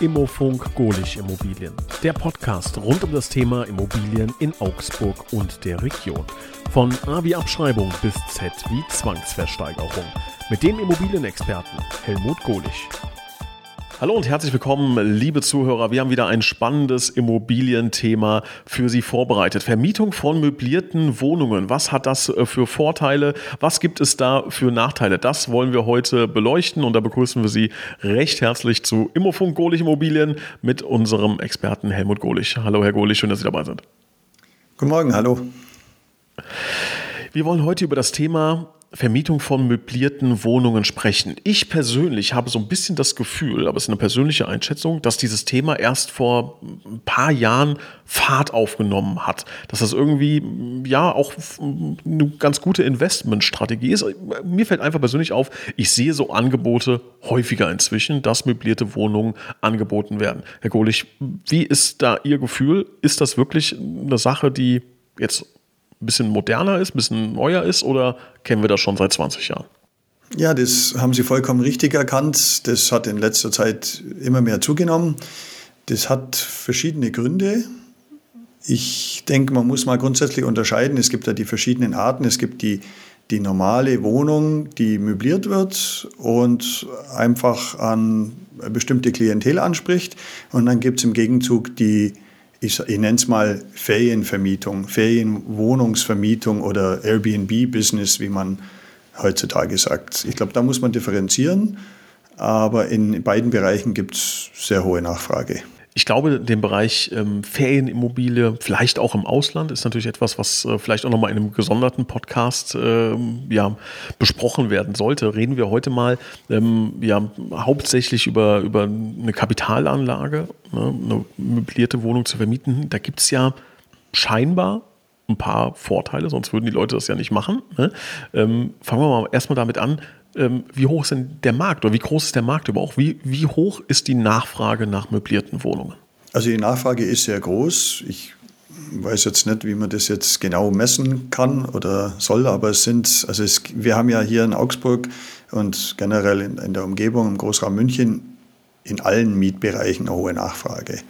Immofunk Golich Immobilien. Der Podcast rund um das Thema Immobilien in Augsburg und der Region. Von A wie Abschreibung bis Z wie Zwangsversteigerung. Mit dem Immobilienexperten Helmut Golich. Hallo und herzlich willkommen, liebe Zuhörer. Wir haben wieder ein spannendes Immobilienthema für Sie vorbereitet. Vermietung von möblierten Wohnungen. Was hat das äh, für Vorteile? Was gibt es da für Nachteile? Das wollen wir heute beleuchten und da begrüßen wir Sie recht herzlich zu Immofunk Golich Immobilien mit unserem Experten Helmut Golich. Hallo, Herr Golich, schön, dass Sie dabei sind. Guten Morgen, hallo. Wir wollen heute über das Thema Vermietung von möblierten Wohnungen sprechen. Ich persönlich habe so ein bisschen das Gefühl, aber es ist eine persönliche Einschätzung, dass dieses Thema erst vor ein paar Jahren Fahrt aufgenommen hat. Dass das irgendwie, ja, auch eine ganz gute Investmentstrategie ist. Mir fällt einfach persönlich auf, ich sehe so Angebote häufiger inzwischen, dass möblierte Wohnungen angeboten werden. Herr Gohlich, wie ist da Ihr Gefühl? Ist das wirklich eine Sache, die jetzt ein bisschen moderner ist, ein bisschen neuer ist oder kennen wir das schon seit 20 Jahren? Ja, das haben Sie vollkommen richtig erkannt. Das hat in letzter Zeit immer mehr zugenommen. Das hat verschiedene Gründe. Ich denke, man muss mal grundsätzlich unterscheiden. Es gibt ja die verschiedenen Arten. Es gibt die, die normale Wohnung, die möbliert wird und einfach an bestimmte Klientel anspricht. Und dann gibt es im Gegenzug die ich, ich nenne es mal Ferienvermietung, Ferienwohnungsvermietung oder Airbnb-Business, wie man heutzutage sagt. Ich glaube, da muss man differenzieren, aber in beiden Bereichen gibt es sehr hohe Nachfrage. Ich glaube, den Bereich ähm, Ferienimmobilie, vielleicht auch im Ausland, ist natürlich etwas, was äh, vielleicht auch nochmal in einem gesonderten Podcast äh, ja, besprochen werden sollte. Reden wir heute mal ähm, ja, hauptsächlich über, über eine Kapitalanlage, ne, eine möblierte Wohnung zu vermieten. Da gibt es ja scheinbar ein paar Vorteile, sonst würden die Leute das ja nicht machen. Ne? Ähm, fangen wir mal erstmal damit an, ähm, wie hoch ist denn der Markt oder wie groß ist der Markt überhaupt? Wie, wie hoch ist die Nachfrage nach möblierten Wohnungen? Also die Nachfrage ist sehr groß. Ich weiß jetzt nicht, wie man das jetzt genau messen kann oder soll, aber es sind, also es, wir haben ja hier in Augsburg und generell in, in der Umgebung im Großraum München in allen Mietbereichen eine hohe Nachfrage.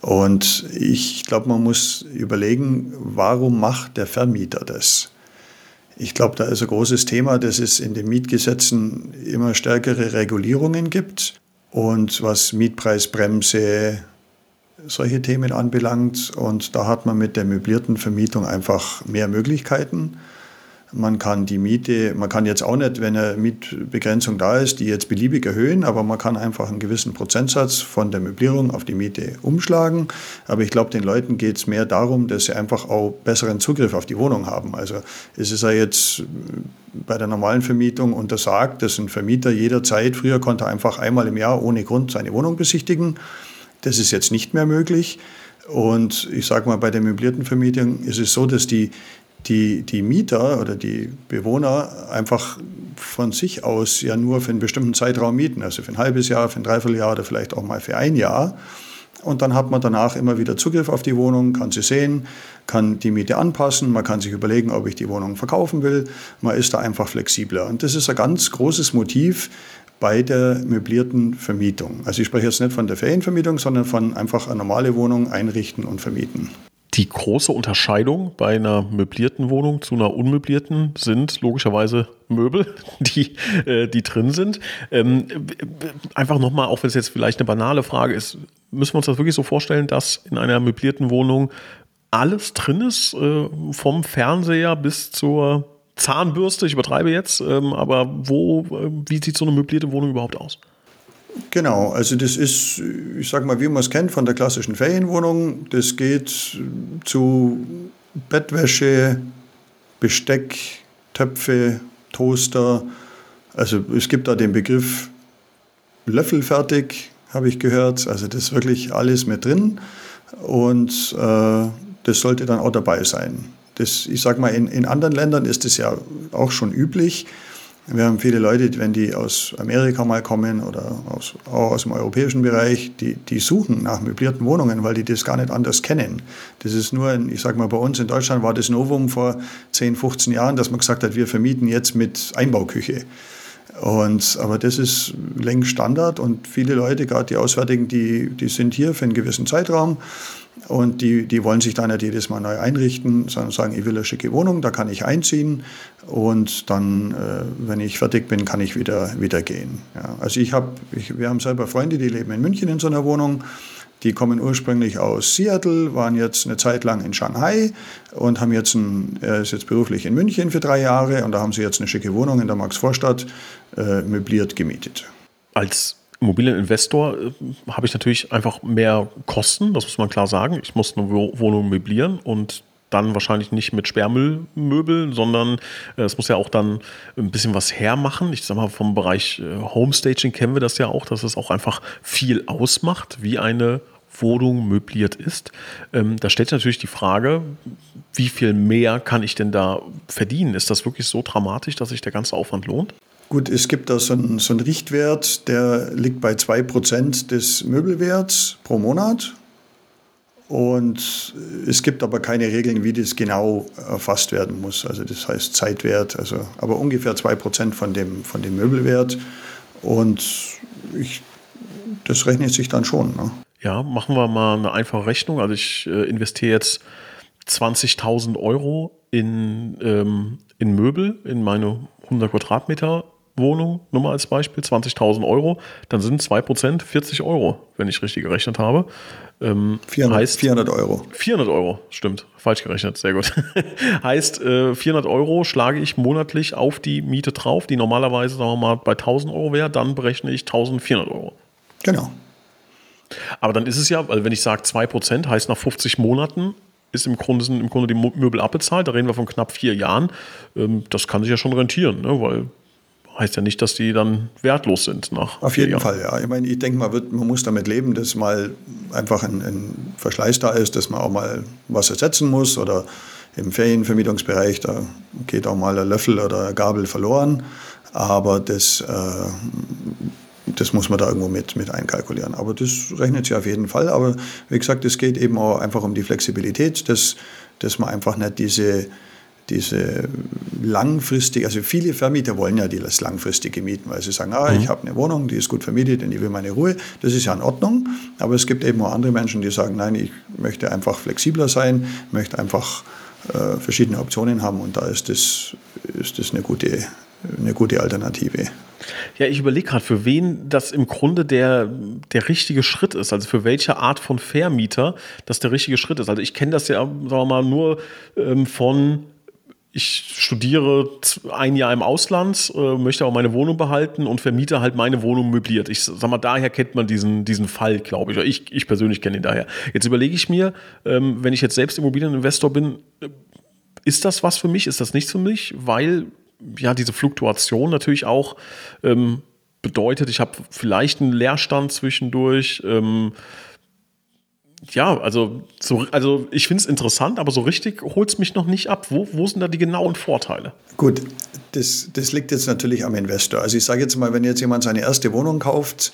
Und ich glaube, man muss überlegen, warum macht der Vermieter das? Ich glaube, da ist ein großes Thema, dass es in den Mietgesetzen immer stärkere Regulierungen gibt. Und was Mietpreisbremse, solche Themen anbelangt. Und da hat man mit der möblierten Vermietung einfach mehr Möglichkeiten. Man kann die Miete, man kann jetzt auch nicht, wenn eine Mietbegrenzung da ist, die jetzt beliebig erhöhen, aber man kann einfach einen gewissen Prozentsatz von der Möblierung auf die Miete umschlagen. Aber ich glaube, den Leuten geht es mehr darum, dass sie einfach auch besseren Zugriff auf die Wohnung haben. Also es ist ja jetzt bei der normalen Vermietung untersagt, dass ein Vermieter jederzeit, früher konnte er einfach einmal im Jahr ohne Grund seine Wohnung besichtigen. Das ist jetzt nicht mehr möglich. Und ich sage mal, bei der möblierten Vermietung ist es so, dass die die, die Mieter oder die Bewohner einfach von sich aus ja nur für einen bestimmten Zeitraum mieten, also für ein halbes Jahr, für ein Dreivierteljahr oder vielleicht auch mal für ein Jahr. Und dann hat man danach immer wieder Zugriff auf die Wohnung, kann sie sehen, kann die Miete anpassen, man kann sich überlegen, ob ich die Wohnung verkaufen will. Man ist da einfach flexibler. Und das ist ein ganz großes Motiv bei der möblierten Vermietung. Also ich spreche jetzt nicht von der Ferienvermietung, sondern von einfach eine normale Wohnung einrichten und vermieten. Die große Unterscheidung bei einer möblierten Wohnung zu einer unmöblierten sind logischerweise Möbel, die, äh, die drin sind. Ähm, einfach nochmal, auch wenn es jetzt vielleicht eine banale Frage ist, müssen wir uns das wirklich so vorstellen, dass in einer möblierten Wohnung alles drin ist, äh, vom Fernseher bis zur Zahnbürste, ich übertreibe jetzt, ähm, aber wo, äh, wie sieht so eine möblierte Wohnung überhaupt aus? Genau, also das ist, ich sag mal, wie man es kennt von der klassischen Ferienwohnung. Das geht zu Bettwäsche, Besteck, Töpfe, Toaster. Also es gibt da den Begriff Löffelfertig, habe ich gehört. Also das ist wirklich alles mit drin und äh, das sollte dann auch dabei sein. Das, ich sage mal, in, in anderen Ländern ist das ja auch schon üblich. Wir haben viele Leute, wenn die aus Amerika mal kommen oder aus, auch aus dem europäischen Bereich, die, die suchen nach möblierten Wohnungen, weil die das gar nicht anders kennen. Das ist nur, ein, ich sage mal, bei uns in Deutschland war das Novum vor 10, 15 Jahren, dass man gesagt hat, wir vermieten jetzt mit Einbauküche. Und, aber das ist längst Standard und viele Leute, gerade die Auswärtigen, die, die sind hier für einen gewissen Zeitraum und die, die wollen sich da nicht jedes Mal neu einrichten, sondern sagen, ich will eine schicke Wohnung, da kann ich einziehen und dann, äh, wenn ich fertig bin, kann ich wieder, wieder gehen. Ja, also ich habe, wir haben selber Freunde, die leben in München in so einer Wohnung. Die kommen ursprünglich aus Seattle, waren jetzt eine Zeit lang in Shanghai und haben jetzt ein, er ist jetzt beruflich in München für drei Jahre und da haben sie jetzt eine schicke Wohnung in der Maxvorstadt äh, möbliert gemietet. Als Immobilieninvestor äh, habe ich natürlich einfach mehr Kosten, das muss man klar sagen. Ich muss eine Wohnung möblieren und dann wahrscheinlich nicht mit Sperrmüllmöbeln, sondern äh, es muss ja auch dann ein bisschen was hermachen. Ich sag mal, vom Bereich äh, Homestaging kennen wir das ja auch, dass es auch einfach viel ausmacht, wie eine Wohnung möbliert ist. Ähm, da stellt sich natürlich die Frage, wie viel mehr kann ich denn da verdienen? Ist das wirklich so dramatisch, dass sich der ganze Aufwand lohnt? Gut, es gibt da so einen, so einen Richtwert, der liegt bei 2% des Möbelwerts pro Monat. Und es gibt aber keine Regeln, wie das genau erfasst werden muss. Also das heißt Zeitwert, also aber ungefähr 2% von dem, von dem Möbelwert. Und ich, das rechnet sich dann schon. Ne? Ja, machen wir mal eine einfache Rechnung. Also ich äh, investiere jetzt 20.000 Euro in, ähm, in Möbel, in meine 100 Quadratmeter Wohnung, nur mal als Beispiel, 20.000 Euro, dann sind 2% 40 Euro, wenn ich richtig gerechnet habe. Ähm, 400, heißt, 400 Euro. 400 Euro, stimmt, falsch gerechnet, sehr gut. heißt, äh, 400 Euro schlage ich monatlich auf die Miete drauf, die normalerweise, sagen wir mal, bei 1000 Euro wäre, dann berechne ich 1400 Euro. Genau. Aber dann ist es ja, weil wenn ich sage 2%, heißt nach 50 Monaten ist im Grunde, sind im Grunde die Möbel abbezahlt, da reden wir von knapp vier Jahren. Ähm, das kann sich ja schon rentieren, ne? weil heißt ja nicht, dass die dann wertlos sind nach. Auf jeden Jahren. Fall, ja. Ich meine, ich denke, man, wird, man muss damit leben, dass mal einfach ein, ein, Verschleiß da ist, dass man auch mal was ersetzen muss oder im Ferienvermietungsbereich, da geht auch mal ein Löffel oder eine Gabel verloren. Aber das, äh, das muss man da irgendwo mit, mit einkalkulieren. Aber das rechnet sich auf jeden Fall. Aber wie gesagt, es geht eben auch einfach um die Flexibilität, dass, dass man einfach nicht diese diese langfristig, also viele Vermieter wollen ja das langfristige Mieten, weil sie sagen, ah, ich mhm. habe eine Wohnung, die ist gut vermietet und ich will meine Ruhe. Das ist ja in Ordnung. Aber es gibt eben auch andere Menschen, die sagen, nein, ich möchte einfach flexibler sein, möchte einfach äh, verschiedene Optionen haben und da ist das, ist das eine, gute, eine gute Alternative. Ja, ich überlege gerade, für wen das im Grunde der, der richtige Schritt ist. Also für welche Art von Vermieter das der richtige Schritt ist. Also ich kenne das ja, sagen wir mal, nur ähm, von ich studiere ein Jahr im Ausland, äh, möchte aber meine Wohnung behalten und vermiete halt meine Wohnung möbliert. Ich sag mal, daher kennt man diesen, diesen Fall, glaube ich. ich. Ich persönlich kenne ihn daher. Jetzt überlege ich mir, ähm, wenn ich jetzt selbst Immobilieninvestor bin, äh, ist das was für mich? Ist das nichts für mich? Weil ja diese Fluktuation natürlich auch ähm, bedeutet, ich habe vielleicht einen Leerstand zwischendurch. Ähm, ja, also, so, also ich finde es interessant, aber so richtig holt es mich noch nicht ab. Wo, wo sind da die genauen Vorteile? Gut, das, das liegt jetzt natürlich am Investor. Also ich sage jetzt mal, wenn jetzt jemand seine erste Wohnung kauft,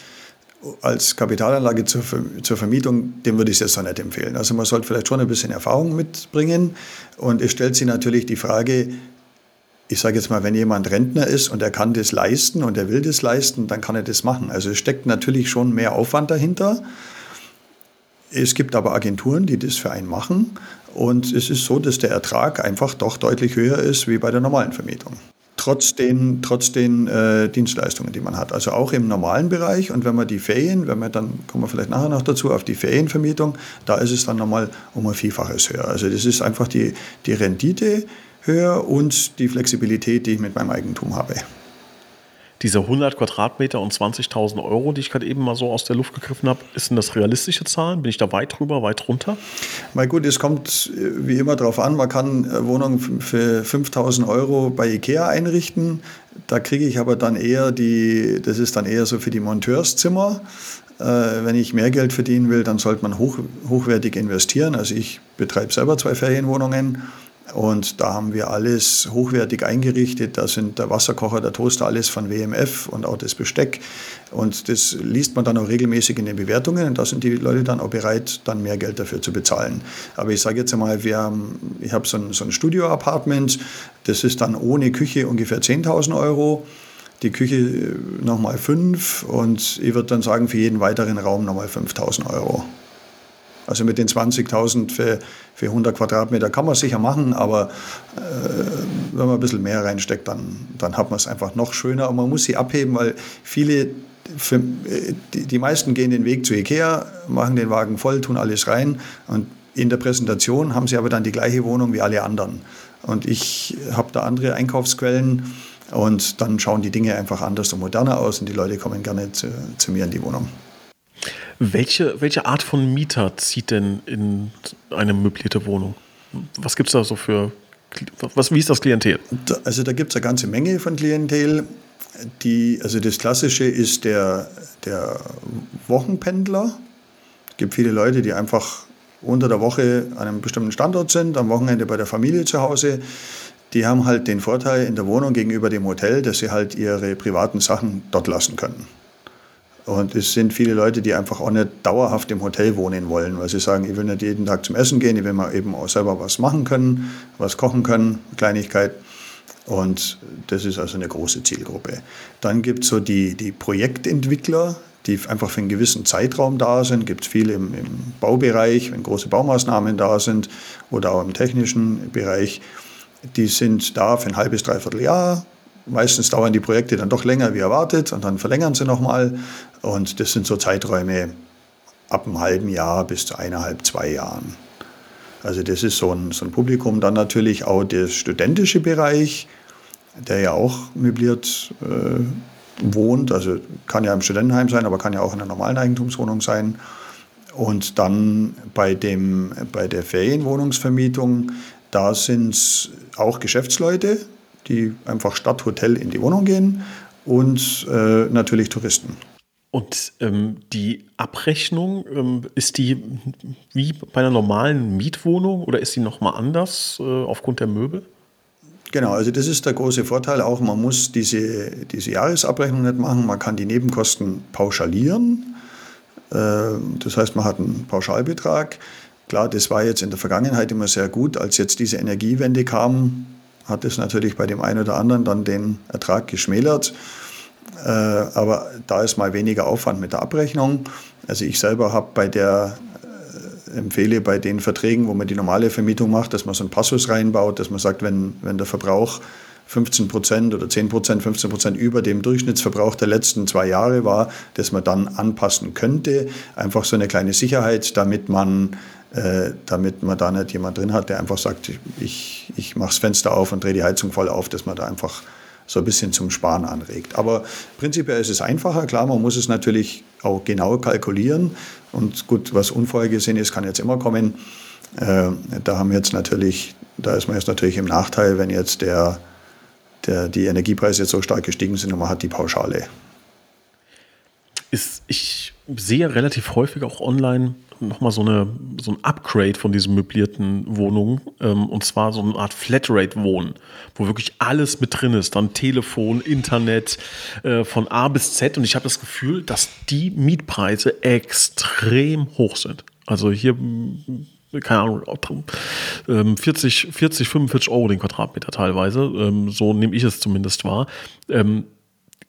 als Kapitalanlage zur, zur Vermietung, dem würde ich es jetzt noch nicht empfehlen. Also man sollte vielleicht schon ein bisschen Erfahrung mitbringen. Und es stellt sich natürlich die Frage, ich sage jetzt mal, wenn jemand Rentner ist und er kann das leisten und er will das leisten, dann kann er das machen. Also es steckt natürlich schon mehr Aufwand dahinter. Es gibt aber Agenturen, die das für einen machen. Und es ist so, dass der Ertrag einfach doch deutlich höher ist wie bei der normalen Vermietung. Trotz den, trotz den äh, Dienstleistungen, die man hat. Also auch im normalen Bereich. Und wenn man die Ferien, wenn man dann kommen wir vielleicht nachher noch dazu, auf die Ferienvermietung, da ist es dann nochmal um ein Vielfaches höher. Also das ist einfach die, die Rendite höher und die Flexibilität, die ich mit meinem Eigentum habe diese 100 Quadratmeter und 20.000 Euro, die ich gerade eben mal so aus der Luft gegriffen habe, denn das realistische Zahlen? Bin ich da weit drüber, weit runter? Mal gut, es kommt äh, wie immer darauf an. Man kann äh, Wohnungen für 5.000 Euro bei Ikea einrichten. Da kriege ich aber dann eher die, das ist dann eher so für die Monteurszimmer. Äh, wenn ich mehr Geld verdienen will, dann sollte man hoch, hochwertig investieren. Also ich betreibe selber zwei Ferienwohnungen und da haben wir alles hochwertig eingerichtet. Da sind der Wasserkocher, der Toaster, alles von WMF und auch das Besteck. Und das liest man dann auch regelmäßig in den Bewertungen. Und da sind die Leute dann auch bereit, dann mehr Geld dafür zu bezahlen. Aber ich sage jetzt einmal, wir haben, ich habe so ein, so ein Studio-Apartment. Das ist dann ohne Küche ungefähr 10.000 Euro. die Küche nochmal 5 und ich würde dann sagen, für jeden weiteren Raum nochmal 5000 Euro. Also mit den 20.000 für, für 100 Quadratmeter kann man sicher machen, aber äh, wenn man ein bisschen mehr reinsteckt, dann, dann hat man es einfach noch schöner. Und man muss sie abheben, weil viele, für, die, die meisten gehen den Weg zu Ikea, machen den Wagen voll, tun alles rein und in der Präsentation haben sie aber dann die gleiche Wohnung wie alle anderen. Und ich habe da andere Einkaufsquellen und dann schauen die Dinge einfach anders und moderner aus und die Leute kommen gerne zu, zu mir in die Wohnung. Welche, welche Art von Mieter zieht denn in eine möblierte Wohnung? Was gibt es da so für, was, wie ist das Klientel? Also da gibt es eine ganze Menge von Klientel. Die, also das Klassische ist der, der Wochenpendler. Es gibt viele Leute, die einfach unter der Woche an einem bestimmten Standort sind, am Wochenende bei der Familie zu Hause. Die haben halt den Vorteil in der Wohnung gegenüber dem Hotel, dass sie halt ihre privaten Sachen dort lassen können. Und es sind viele Leute, die einfach auch nicht dauerhaft im Hotel wohnen wollen, weil sie sagen, ich will nicht jeden Tag zum Essen gehen, ich will mal eben auch selber was machen können, was kochen können, Kleinigkeit. Und das ist also eine große Zielgruppe. Dann gibt es so die, die Projektentwickler, die einfach für einen gewissen Zeitraum da sind. Gibt es viel im, im Baubereich, wenn große Baumaßnahmen da sind oder auch im technischen Bereich. Die sind da für ein halbes, dreiviertel Jahr, Meistens dauern die Projekte dann doch länger wie erwartet und dann verlängern sie nochmal. Und das sind so Zeiträume ab einem halben Jahr bis zu eineinhalb, zwei Jahren. Also das ist so ein, so ein Publikum. Dann natürlich auch der studentische Bereich, der ja auch möbliert äh, wohnt. Also kann ja im Studentenheim sein, aber kann ja auch in einer normalen Eigentumswohnung sein. Und dann bei, dem, bei der Ferienwohnungsvermietung, da sind es auch Geschäftsleute, die einfach Stadt, Hotel in die Wohnung gehen und äh, natürlich Touristen. Und ähm, die Abrechnung, ähm, ist die wie bei einer normalen Mietwohnung oder ist die nochmal anders äh, aufgrund der Möbel? Genau, also das ist der große Vorteil auch. Man muss diese, diese Jahresabrechnung nicht machen. Man kann die Nebenkosten pauschalieren. Äh, das heißt, man hat einen Pauschalbetrag. Klar, das war jetzt in der Vergangenheit immer sehr gut. Als jetzt diese Energiewende kam, hat es natürlich bei dem einen oder anderen dann den Ertrag geschmälert. Äh, aber da ist mal weniger Aufwand mit der Abrechnung. Also ich selber habe bei der äh, empfehle bei den Verträgen, wo man die normale Vermietung macht, dass man so einen Passus reinbaut, dass man sagt, wenn, wenn der Verbrauch 15 Prozent oder 10 Prozent, 15 Prozent über dem Durchschnittsverbrauch der letzten zwei Jahre war, dass man dann anpassen könnte. Einfach so eine kleine Sicherheit, damit man äh, damit man da nicht jemand drin hat, der einfach sagt, ich, ich mache das Fenster auf und drehe die Heizung voll auf, dass man da einfach so ein bisschen zum Sparen anregt. Aber prinzipiell ist es einfacher, klar, man muss es natürlich auch genau kalkulieren. Und gut, was unvorhergesehen ist, kann jetzt immer kommen. Äh, da haben jetzt natürlich, da ist man jetzt natürlich im Nachteil, wenn jetzt der, der, die Energiepreise jetzt so stark gestiegen sind und man hat die Pauschale. Ist, ich sehe relativ häufig auch online nochmal so, eine, so ein Upgrade von diesen möblierten Wohnungen. Ähm, und zwar so eine Art Flatrate-Wohnen, wo wirklich alles mit drin ist. Dann Telefon, Internet, äh, von A bis Z. Und ich habe das Gefühl, dass die Mietpreise extrem hoch sind. Also hier keine Ahnung, 40, 40, 45 Euro den Quadratmeter teilweise. Ähm, so nehme ich es zumindest wahr. Ähm,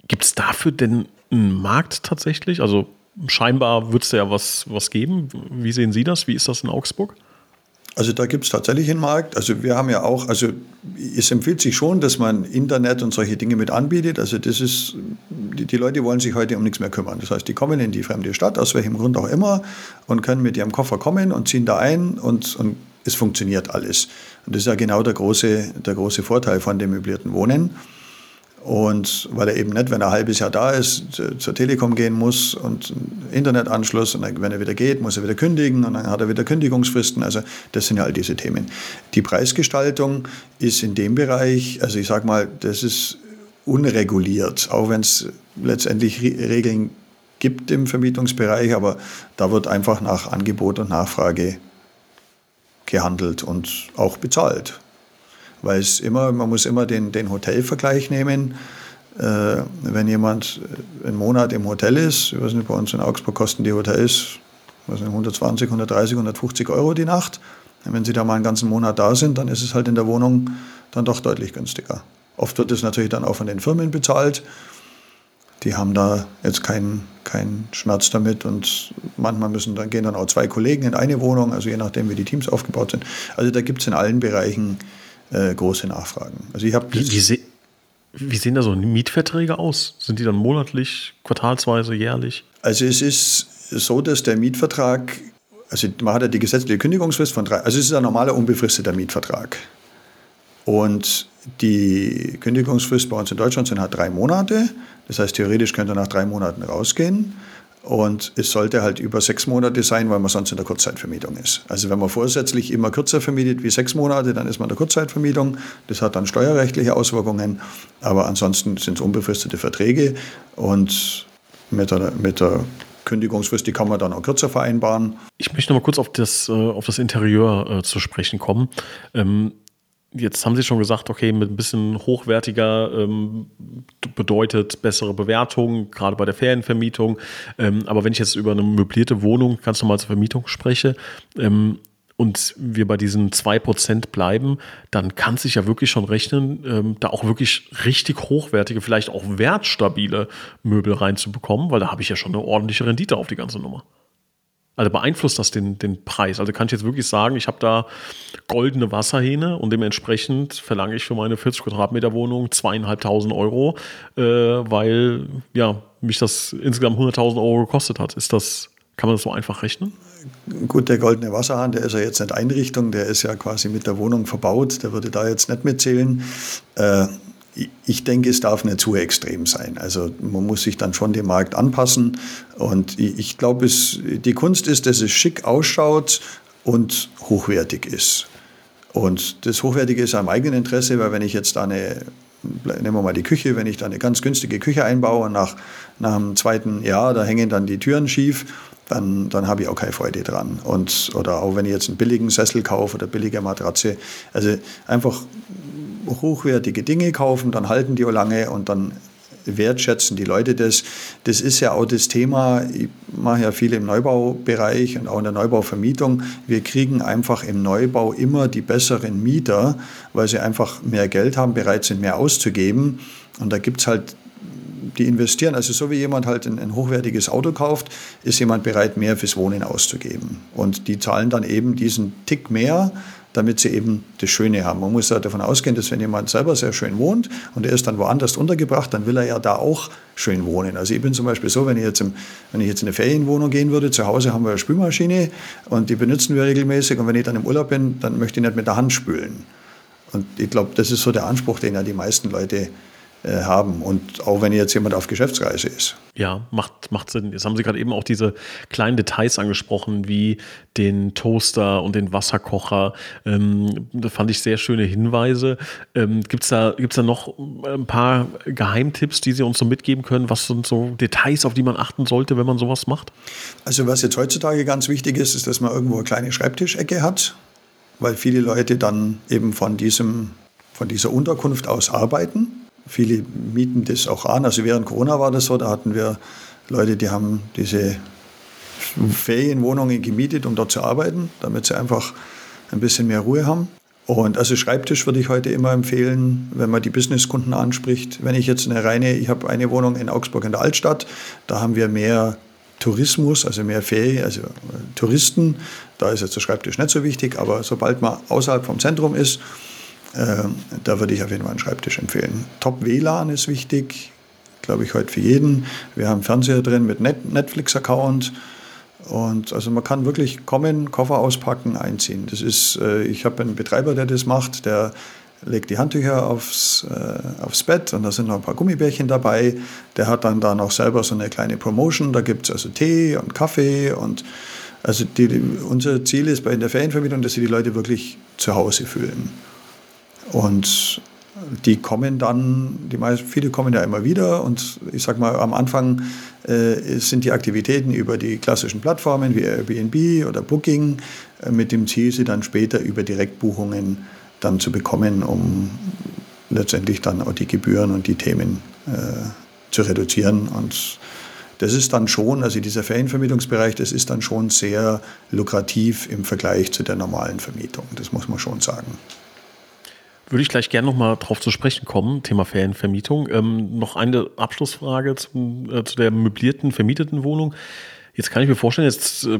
Gibt es dafür denn einen Markt tatsächlich? Also scheinbar wird es ja was, was geben. Wie sehen Sie das? Wie ist das in Augsburg? Also da gibt es tatsächlich einen Markt. Also wir haben ja auch, also es empfiehlt sich schon, dass man Internet und solche Dinge mit anbietet. Also das ist, die, die, Leute wollen sich heute um nichts mehr kümmern. Das heißt, die kommen in die fremde Stadt, aus welchem Grund auch immer, und können mit ihrem Koffer kommen und ziehen da ein und, und es funktioniert alles. Und das ist ja genau der große, der große Vorteil von dem möblierten Wohnen. Und weil er eben nicht, wenn er ein halbes Jahr da ist, zur Telekom gehen muss und Internetanschluss und wenn er wieder geht, muss er wieder kündigen und dann hat er wieder Kündigungsfristen. Also das sind ja all diese Themen. Die Preisgestaltung ist in dem Bereich, also ich sage mal, das ist unreguliert, auch wenn es letztendlich Regeln gibt im Vermietungsbereich, aber da wird einfach nach Angebot und Nachfrage gehandelt und auch bezahlt weil es immer, man muss immer den, den Hotelvergleich nehmen. Äh, wenn jemand einen Monat im Hotel ist, weiß nicht, bei uns in Augsburg kosten die Hotels nicht, 120, 130, 150 Euro die Nacht. Und wenn Sie da mal einen ganzen Monat da sind, dann ist es halt in der Wohnung dann doch deutlich günstiger. Oft wird es natürlich dann auch von den Firmen bezahlt. die haben da jetzt keinen keinen Schmerz damit und manchmal müssen dann gehen dann auch zwei Kollegen in eine Wohnung, also je nachdem, wie die Teams aufgebaut sind. Also da gibt es in allen Bereichen äh, große Nachfragen. Also ich habe wie, wie, se wie sehen da so Mietverträge aus? Sind die dann monatlich, quartalsweise, jährlich? Also es ist so, dass der Mietvertrag, also man hat ja die gesetzliche Kündigungsfrist von drei, also es ist ein normaler unbefristeter Mietvertrag. Und die Kündigungsfrist bei uns in Deutschland sind halt drei Monate. Das heißt, theoretisch könnte er nach drei Monaten rausgehen. Und es sollte halt über sechs Monate sein, weil man sonst in der Kurzzeitvermietung ist. Also wenn man vorsätzlich immer kürzer vermietet wie sechs Monate, dann ist man in der Kurzzeitvermietung. Das hat dann steuerrechtliche Auswirkungen. Aber ansonsten sind es unbefristete Verträge. Und mit der, mit der Kündigungsfrist, die kann man dann auch kürzer vereinbaren. Ich möchte noch mal kurz auf das, äh, auf das Interieur äh, zu sprechen kommen. Ähm Jetzt haben Sie schon gesagt, okay, mit ein bisschen hochwertiger ähm, bedeutet bessere Bewertung, gerade bei der Ferienvermietung. Ähm, aber wenn ich jetzt über eine möblierte Wohnung ganz normal zur Vermietung spreche ähm, und wir bei diesen 2% bleiben, dann kann sich ja wirklich schon rechnen, ähm, da auch wirklich richtig hochwertige, vielleicht auch wertstabile Möbel reinzubekommen, weil da habe ich ja schon eine ordentliche Rendite auf die ganze Nummer. Also beeinflusst das den, den Preis? Also kann ich jetzt wirklich sagen, ich habe da goldene Wasserhähne und dementsprechend verlange ich für meine 40 Quadratmeter Wohnung zweieinhalbtausend Euro, äh, weil ja, mich das insgesamt 100.000 Euro gekostet hat. Ist das, kann man das so einfach rechnen? Gut, der goldene Wasserhahn, der ist ja jetzt nicht Einrichtung, der ist ja quasi mit der Wohnung verbaut, der würde da jetzt nicht mitzählen. Äh, ich denke, es darf nicht zu extrem sein. Also man muss sich dann schon dem Markt anpassen. Und ich glaube, die Kunst ist, dass es schick ausschaut und hochwertig ist. Und das Hochwertige ist am eigenen Interesse, weil wenn ich jetzt da eine, nehmen wir mal die Küche, wenn ich da eine ganz günstige Küche einbaue und nach, nach dem zweiten Jahr, da hängen dann die Türen schief, dann, dann habe ich auch keine Freude dran. Und, oder auch wenn ich jetzt einen billigen Sessel kaufe oder billige Matratze. Also einfach hochwertige Dinge kaufen, dann halten die auch lange und dann wertschätzen die Leute das. Das ist ja auch das Thema, ich mache ja viel im Neubaubereich und auch in der Neubauvermietung. Wir kriegen einfach im Neubau immer die besseren Mieter, weil sie einfach mehr Geld haben, bereit sind, mehr auszugeben. Und da gibt es halt die investieren, also so wie jemand halt ein, ein, hochwertiges Auto kauft, ist jemand bereit, mehr fürs Wohnen auszugeben. Und die zahlen dann eben diesen Tick mehr, damit sie eben das Schöne haben. Man muss ja davon ausgehen, dass wenn jemand selber sehr schön wohnt und er ist dann woanders untergebracht, dann will er ja da auch schön wohnen. Also ich bin zum Beispiel so, wenn ich jetzt, im, wenn ich jetzt in eine Ferienwohnung gehen würde, zu Hause haben wir eine Spülmaschine und die benutzen wir regelmäßig und wenn ich dann im Urlaub bin, dann möchte ich nicht mit der Hand spülen. Und ich glaube, das ist so der Anspruch, den ja die meisten Leute äh, haben. Und auch wenn jetzt jemand auf Geschäftsreise ist. Ja, macht, macht Sinn. Jetzt haben Sie gerade eben auch diese kleinen Details angesprochen, wie den Toaster und den Wasserkocher. Ähm, da fand ich sehr schöne Hinweise. Ähm, Gibt es da, gibt's da noch ein paar Geheimtipps, die Sie uns so mitgeben können? Was sind so Details, auf die man achten sollte, wenn man sowas macht? Also was jetzt heutzutage ganz wichtig ist, ist, dass man irgendwo eine kleine Schreibtischecke hat, weil viele Leute dann eben von, diesem, von dieser Unterkunft aus arbeiten Viele mieten das auch an. Also während Corona war das so, da hatten wir Leute, die haben diese Ferienwohnungen gemietet, um dort zu arbeiten, damit sie einfach ein bisschen mehr Ruhe haben. Und also Schreibtisch würde ich heute immer empfehlen, wenn man die Businesskunden anspricht. Wenn ich jetzt eine reine, ich habe eine Wohnung in Augsburg in der Altstadt, da haben wir mehr Tourismus, also mehr Ferien, also äh, Touristen. Da ist jetzt der Schreibtisch nicht so wichtig, aber sobald man außerhalb vom Zentrum ist, da würde ich auf jeden Fall einen Schreibtisch empfehlen. Top WLAN ist wichtig, glaube ich, heute für jeden. Wir haben Fernseher drin mit Net Netflix-Account. Und also man kann wirklich kommen, Koffer auspacken, einziehen. Das ist, äh, ich habe einen Betreiber, der das macht, der legt die Handtücher aufs, äh, aufs Bett und da sind noch ein paar Gummibärchen dabei. Der hat dann da noch selber so eine kleine Promotion. Da gibt es also Tee und Kaffee und also die, unser Ziel ist bei der Ferienvermietung, dass sie die Leute wirklich zu Hause fühlen. Und die kommen dann, die meisten, viele kommen ja immer wieder und ich sag mal, am Anfang äh, sind die Aktivitäten über die klassischen Plattformen wie Airbnb oder Booking äh, mit dem Ziel, sie dann später über Direktbuchungen dann zu bekommen, um letztendlich dann auch die Gebühren und die Themen äh, zu reduzieren. Und das ist dann schon, also dieser Ferienvermietungsbereich, das ist dann schon sehr lukrativ im Vergleich zu der normalen Vermietung. Das muss man schon sagen. Würde ich gleich gerne nochmal drauf zu sprechen kommen, Thema Ferienvermietung. Ähm, noch eine Abschlussfrage zum, äh, zu der möblierten, vermieteten Wohnung. Jetzt kann ich mir vorstellen, jetzt äh,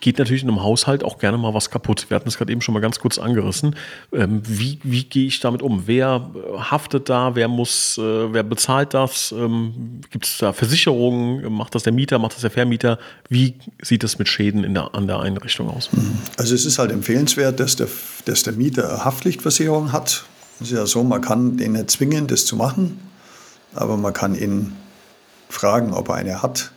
geht natürlich in einem Haushalt auch gerne mal was kaputt. Wir hatten es gerade eben schon mal ganz kurz angerissen. Ähm, wie, wie gehe ich damit um? Wer äh, haftet da? Wer muss, äh, wer bezahlt das? Ähm, Gibt es da Versicherungen? Macht das der Mieter? Macht das der Vermieter? Wie sieht es mit Schäden der, an der Einrichtung aus? Also es ist halt empfehlenswert, dass der, dass der Mieter Haftpflichtversicherung hat. Es ist ja so, man kann den nicht zwingen, das zu machen, aber man kann ihn fragen, ob er eine hat.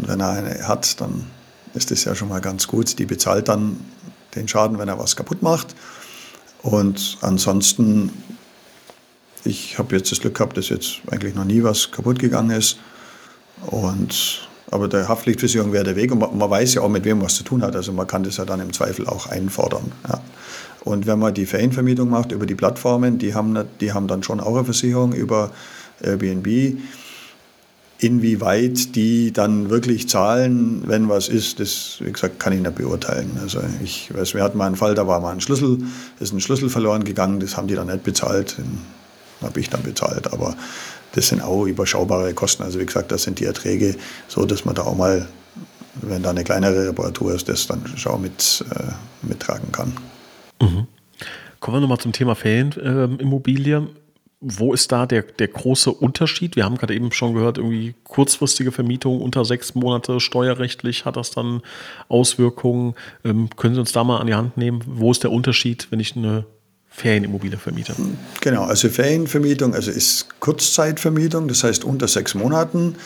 Und wenn er eine hat, dann ist das ja schon mal ganz gut. Die bezahlt dann den Schaden, wenn er was kaputt macht. Und ansonsten, ich habe jetzt das Glück gehabt, dass jetzt eigentlich noch nie was kaputt gegangen ist. Und, aber der Haftpflichtversicherung wäre der Weg. Und man, man, weiß ja auch, mit wem man was zu tun hat. Also man kann das ja dann im Zweifel auch einfordern. Ja. Und wenn man die Ferienvermietung macht über die Plattformen, die haben, die haben dann schon auch eine Versicherung über Airbnb. Inwieweit die dann wirklich zahlen, wenn was ist, das, wie gesagt, kann ich nicht beurteilen. Also ich weiß, wir hatten mal einen Fall, da war mal ein Schlüssel, ist ein Schlüssel verloren gegangen, das haben die dann nicht bezahlt, den habe ich dann bezahlt, aber das sind auch überschaubare Kosten. Also wie gesagt, das sind die Erträge so, dass man da auch mal, wenn da eine kleinere Reparatur ist, das dann schon mit, äh, mittragen kann. Mhm. Kommen wir nochmal zum Thema Ferienimmobilie. Wo ist da der, der große Unterschied? Wir haben gerade eben schon gehört, irgendwie kurzfristige Vermietung unter sechs Monate steuerrechtlich hat das dann Auswirkungen. Ähm, können Sie uns da mal an die Hand nehmen? Wo ist der Unterschied, wenn ich eine Ferienimmobilie vermiete? Genau, also Ferienvermietung also ist Kurzzeitvermietung, das heißt unter sechs Monaten.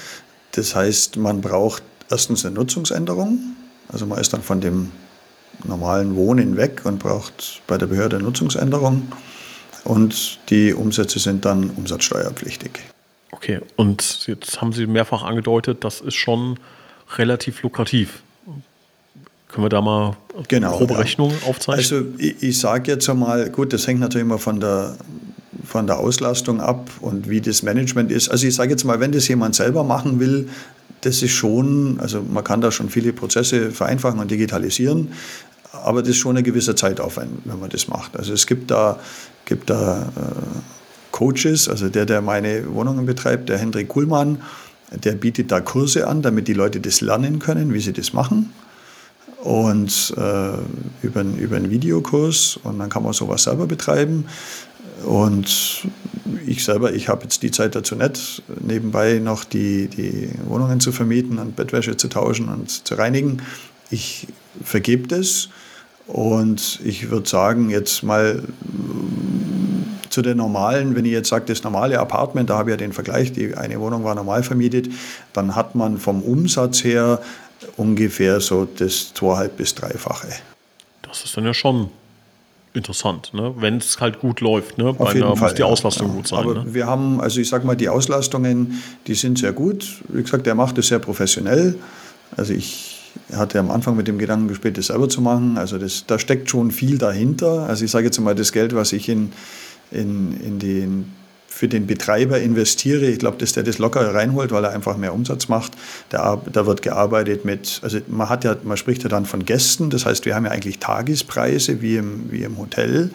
Das heißt, man braucht erstens eine Nutzungsänderung. Also man ist dann von dem normalen Wohnen weg und braucht bei der Behörde eine Nutzungsänderung und die Umsätze sind dann umsatzsteuerpflichtig. Okay, und jetzt haben Sie mehrfach angedeutet, das ist schon relativ lukrativ. Können wir da mal genau, grobe ja. Rechnungen aufzeichnen? Also ich, ich sage jetzt einmal, gut, das hängt natürlich immer von der, von der Auslastung ab und wie das Management ist. Also ich sage jetzt mal, wenn das jemand selber machen will, das ist schon, also man kann da schon viele Prozesse vereinfachen und digitalisieren aber das ist schon ein gewisser Zeitaufwand, wenn man das macht. Also es gibt da, gibt da äh, Coaches, also der, der meine Wohnungen betreibt, der Hendrik Kuhlmann, der bietet da Kurse an, damit die Leute das lernen können, wie sie das machen. Und äh, über, über einen Videokurs und dann kann man sowas selber betreiben. Und ich selber, ich habe jetzt die Zeit dazu nicht, nebenbei noch die, die Wohnungen zu vermieten und Bettwäsche zu tauschen und zu reinigen. Ich vergebe das und ich würde sagen, jetzt mal äh, zu den normalen, wenn ich jetzt sage, das normale Apartment, da habe ich ja den Vergleich, die eine Wohnung war normal vermietet, dann hat man vom Umsatz her ungefähr so das zweieinhalb bis dreifache. Das ist dann ja schon interessant, ne? wenn es halt gut läuft. Ne? Auf jeden Fall, muss die Auslastung ja. gut sein. Aber ne? wir haben, also ich sage mal, die Auslastungen, die sind sehr gut. Wie gesagt, der macht es sehr professionell. Also ich hatte am Anfang mit dem Gedanken gespielt, das selber zu machen. Also das, da steckt schon viel dahinter. Also ich sage jetzt mal, das Geld, was ich in, in, in den, für den Betreiber investiere, ich glaube, dass der das locker reinholt, weil er einfach mehr Umsatz macht. Da, da wird gearbeitet mit, also man hat ja, man spricht ja dann von Gästen, das heißt, wir haben ja eigentlich Tagespreise wie im, wie im Hotel.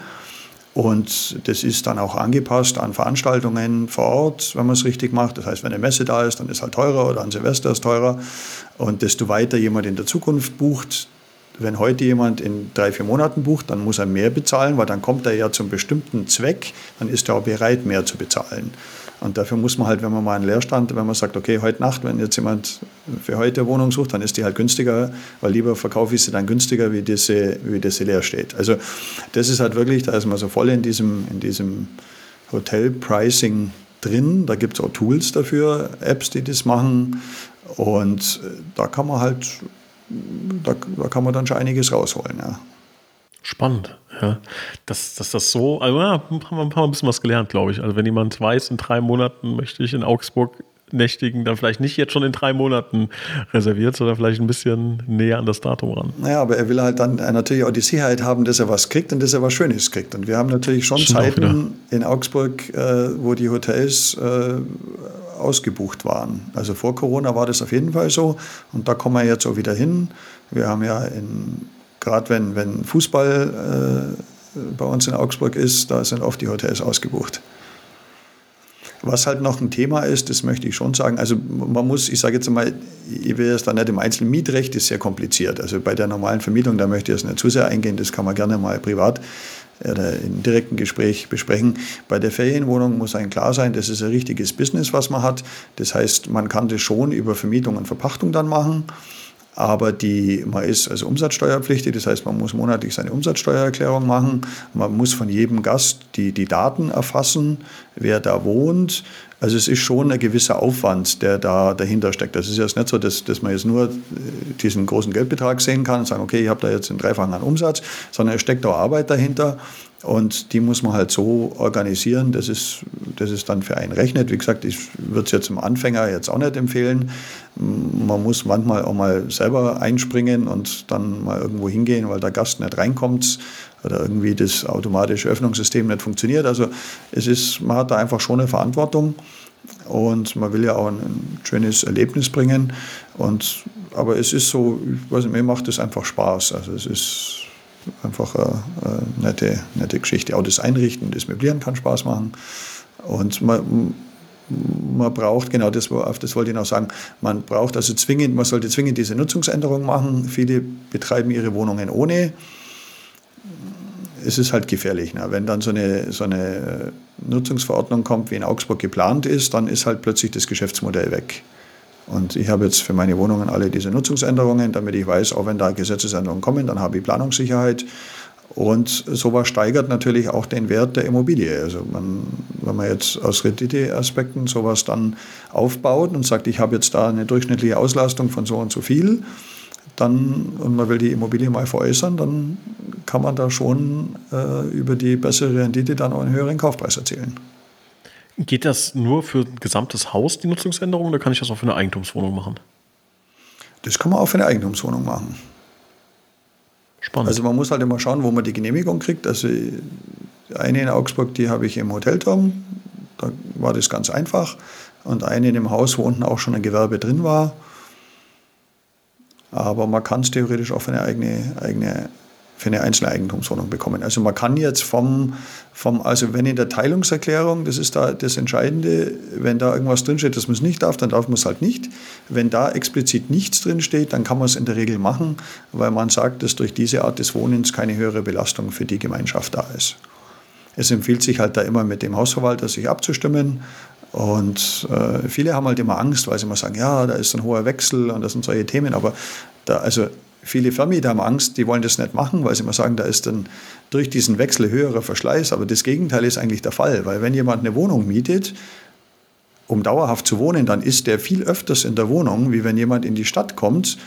Und das ist dann auch angepasst an Veranstaltungen vor Ort, wenn man es richtig macht. Das heißt, wenn eine Messe da ist, dann ist halt teurer oder an Silvester ist teurer. Und desto weiter jemand in der Zukunft bucht, wenn heute jemand in drei, vier Monaten bucht, dann muss er mehr bezahlen, weil dann kommt er ja zum bestimmten Zweck, dann ist er auch bereit, mehr zu bezahlen. Und dafür muss man halt, wenn man mal einen Leerstand, wenn man sagt, okay, heute Nacht, wenn jetzt jemand für heute Wohnung sucht, dann ist die halt günstiger, weil lieber verkaufe ich sie dann günstiger, wie diese, wie diese leer steht. Also das ist halt wirklich, da ist man so voll in diesem, in diesem Hotel-Pricing drin. Da gibt es auch Tools dafür, Apps, die das machen. Und äh, da kann man halt, da, da kann man dann schon einiges rausholen. Ja. Spannend, ja. Dass, dass das so, also ja, haben wir ein bisschen was gelernt, glaube ich. Also wenn jemand weiß, in drei Monaten möchte ich in Augsburg nächtigen, dann vielleicht nicht jetzt schon in drei Monaten reserviert, sondern vielleicht ein bisschen näher an das Datum ran. Naja, aber er will halt dann natürlich auch die Sicherheit haben, dass er was kriegt und dass er was Schönes kriegt. Und wir haben natürlich schon Stimmt Zeiten in Augsburg, äh, wo die Hotels äh, ausgebucht waren. Also vor Corona war das auf jeden Fall so und da kommen wir jetzt auch wieder hin. Wir haben ja in gerade wenn, wenn Fußball bei uns in Augsburg ist, da sind oft die Hotels ausgebucht. Was halt noch ein Thema ist, das möchte ich schon sagen, also man muss, ich sage jetzt mal, ich will es da nicht im einzelnen Mietrecht, ist sehr kompliziert. Also bei der normalen Vermietung, da möchte ich jetzt nicht zu sehr eingehen, das kann man gerne mal privat oder im direkten Gespräch besprechen. Bei der Ferienwohnung muss einem klar sein, das ist ein richtiges Business, was man hat. Das heißt, man kann das schon über Vermietung und Verpachtung dann machen aber die, man ist also umsatzsteuerpflichtig, das heißt, man muss monatlich seine Umsatzsteuererklärung machen, man muss von jedem Gast die, die Daten erfassen, wer da wohnt. Also es ist schon ein gewisser Aufwand, der da dahinter steckt. Das ist jetzt nicht so, dass, dass man jetzt nur äh, diesen großen Geldbetrag sehen kann und sagen, okay, ich habe da jetzt einen dreifachen Umsatz, sondern es steckt auch Arbeit dahinter. Und die muss man halt so organisieren, dass es, dass es dann für einen rechnet. Wie gesagt, ich würde es jetzt zum Anfänger jetzt auch nicht empfehlen. Man muss manchmal auch mal selber einspringen und dann mal irgendwo hingehen, weil der Gast nicht reinkommt oder irgendwie das automatische Öffnungssystem nicht funktioniert. Also es ist, man hat da einfach schon eine Verantwortung und man will ja auch ein, schönes Erlebnis bringen. Und, aber es ist so, ich weiß nicht, mir macht es einfach Spaß. Also es ist einfach eine, eine nette, nette Geschichte. Auch das Einrichten, das Möblieren kann Spaß machen. Und man, man braucht, genau das, das wollte ich noch sagen, man braucht also zwingend, man sollte zwingend diese Nutzungsänderung machen. Viele betreiben ihre Wohnungen ohne. Es ist halt gefährlich. Ne? Wenn dann so eine, so eine Nutzungsverordnung kommt, wie in Augsburg geplant ist, dann ist halt plötzlich das Geschäftsmodell weg. Und ich habe jetzt für meine Wohnungen alle diese Nutzungsänderungen, damit ich weiß, auch wenn da Gesetzesänderungen kommen, dann habe ich Planungssicherheit. Und sowas steigert natürlich auch den Wert der Immobilie. Also man, wenn man jetzt aus Renditeaspekten sowas dann aufbaut und sagt, ich habe jetzt da eine durchschnittliche Auslastung von so und so viel, dann, und man will die Immobilie mal veräußern, dann kann man da schon äh, über die bessere Rendite dann auch einen höheren Kaufpreis erzielen. Geht das nur für ein gesamtes Haus, die Nutzungsänderung, oder kann ich das auch für eine Eigentumswohnung machen? Das kann man auch für eine Eigentumswohnung machen. Spannend. Also man muss halt immer schauen, wo man die Genehmigung kriegt. Also eine in Augsburg, die habe ich im Hotelturm, da war das ganz einfach. Und eine in dem Haus, wo unten auch schon ein Gewerbe drin war. Aber man kann es theoretisch auch für eine eigene, eigene für eine einzelne Eigentumswohnung bekommen. Also man kann jetzt vom, vom, also wenn in der Teilungserklärung, das ist da das Entscheidende, wenn da irgendwas drinsteht, das man es nicht darf, dann darf man es halt nicht. Wenn da explizit nichts drinsteht, dann kann man es in der Regel machen, weil man sagt, dass durch diese Art des Wohnens keine höhere Belastung für die Gemeinschaft da ist. Es empfiehlt sich halt da immer mit dem Hausverwalter sich abzustimmen. Und äh, viele haben halt immer Angst, weil sie immer sagen, ja, da ist ein hoher Wechsel und das sind solche Themen. Aber da, also Viele Vermieter haben Angst, die wollen das nicht machen, weil sie immer sagen, da ist dann durch diesen Wechsel höherer Verschleiß. Aber das Gegenteil ist eigentlich der Fall, weil wenn jemand eine Wohnung mietet, um dauerhaft zu wohnen, dann ist der viel öfters in der Wohnung, wie wenn jemand in die Stadt kommt,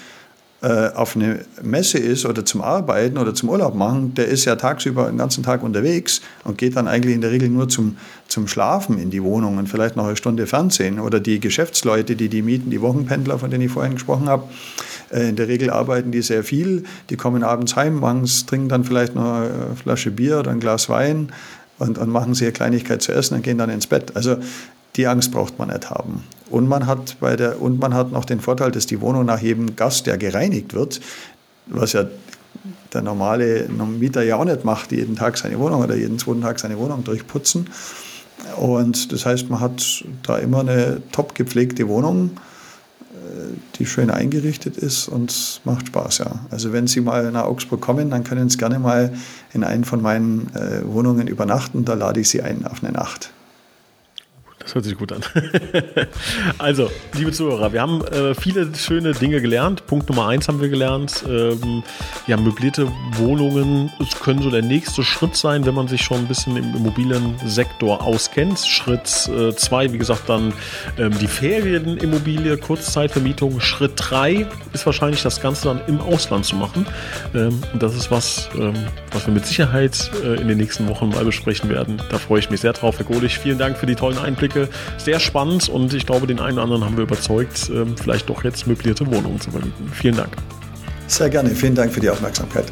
äh, auf eine Messe ist oder zum Arbeiten oder zum Urlaub machen, der ist ja tagsüber den ganzen Tag unterwegs und geht dann eigentlich in der Regel nur zum, zum Schlafen in die Wohnung und vielleicht noch eine Stunde Fernsehen. Oder die Geschäftsleute, die die mieten, die Wochenpendler, von denen ich vorhin gesprochen habe, äh, in der Regel arbeiten die sehr viel, die kommen abends heim, morgens trinken dann vielleicht noch eine Flasche Bier oder ein Glas Wein und, und machen sich eine Kleinigkeit zu essen und gehen dann ins Bett. Also die Angst braucht man nicht haben. Und man hat, bei der, und man hat noch den Vorteil, dass die Wohnung nach jedem Gast, der gereinigt wird, was ja der normale Mieter ja auch nicht macht, jeden Tag seine Wohnung oder jeden zweiten Tag seine Wohnung durchputzen. Und das heißt, man hat da immer eine top gepflegte Wohnung die schön eingerichtet ist und macht Spaß, ja. Also wenn Sie mal nach Augsburg kommen, dann können Sie gerne mal in einen von meinen äh, Wohnungen übernachten. Da lade ich Sie ein auf eine Nacht. Das hört sich gut an. also, liebe Zuhörer, wir haben äh, viele schöne Dinge gelernt. Punkt Nummer eins haben wir gelernt. Ähm, ja, möblierte Wohnungen können so der nächste Schritt sein, wenn man sich schon ein bisschen im Immobiliensektor auskennt. Schritt äh, zwei, wie gesagt, dann ähm, die Ferienimmobilie, Kurzzeitvermietung. Schritt drei ist wahrscheinlich das Ganze dann im Ausland zu machen. Ähm, und das ist was, ähm, was wir mit Sicherheit äh, in den nächsten Wochen mal besprechen werden. Da freue ich mich sehr drauf, Herr Golich. Vielen Dank für die tollen Einblicke Einblicke. Sehr spannend und ich glaube, den einen oder anderen haben wir überzeugt, ähm, vielleicht doch jetzt möblierte Wohnungen zu vermieten. Vielen Dank. Sehr gerne. Vielen Dank für die Aufmerksamkeit.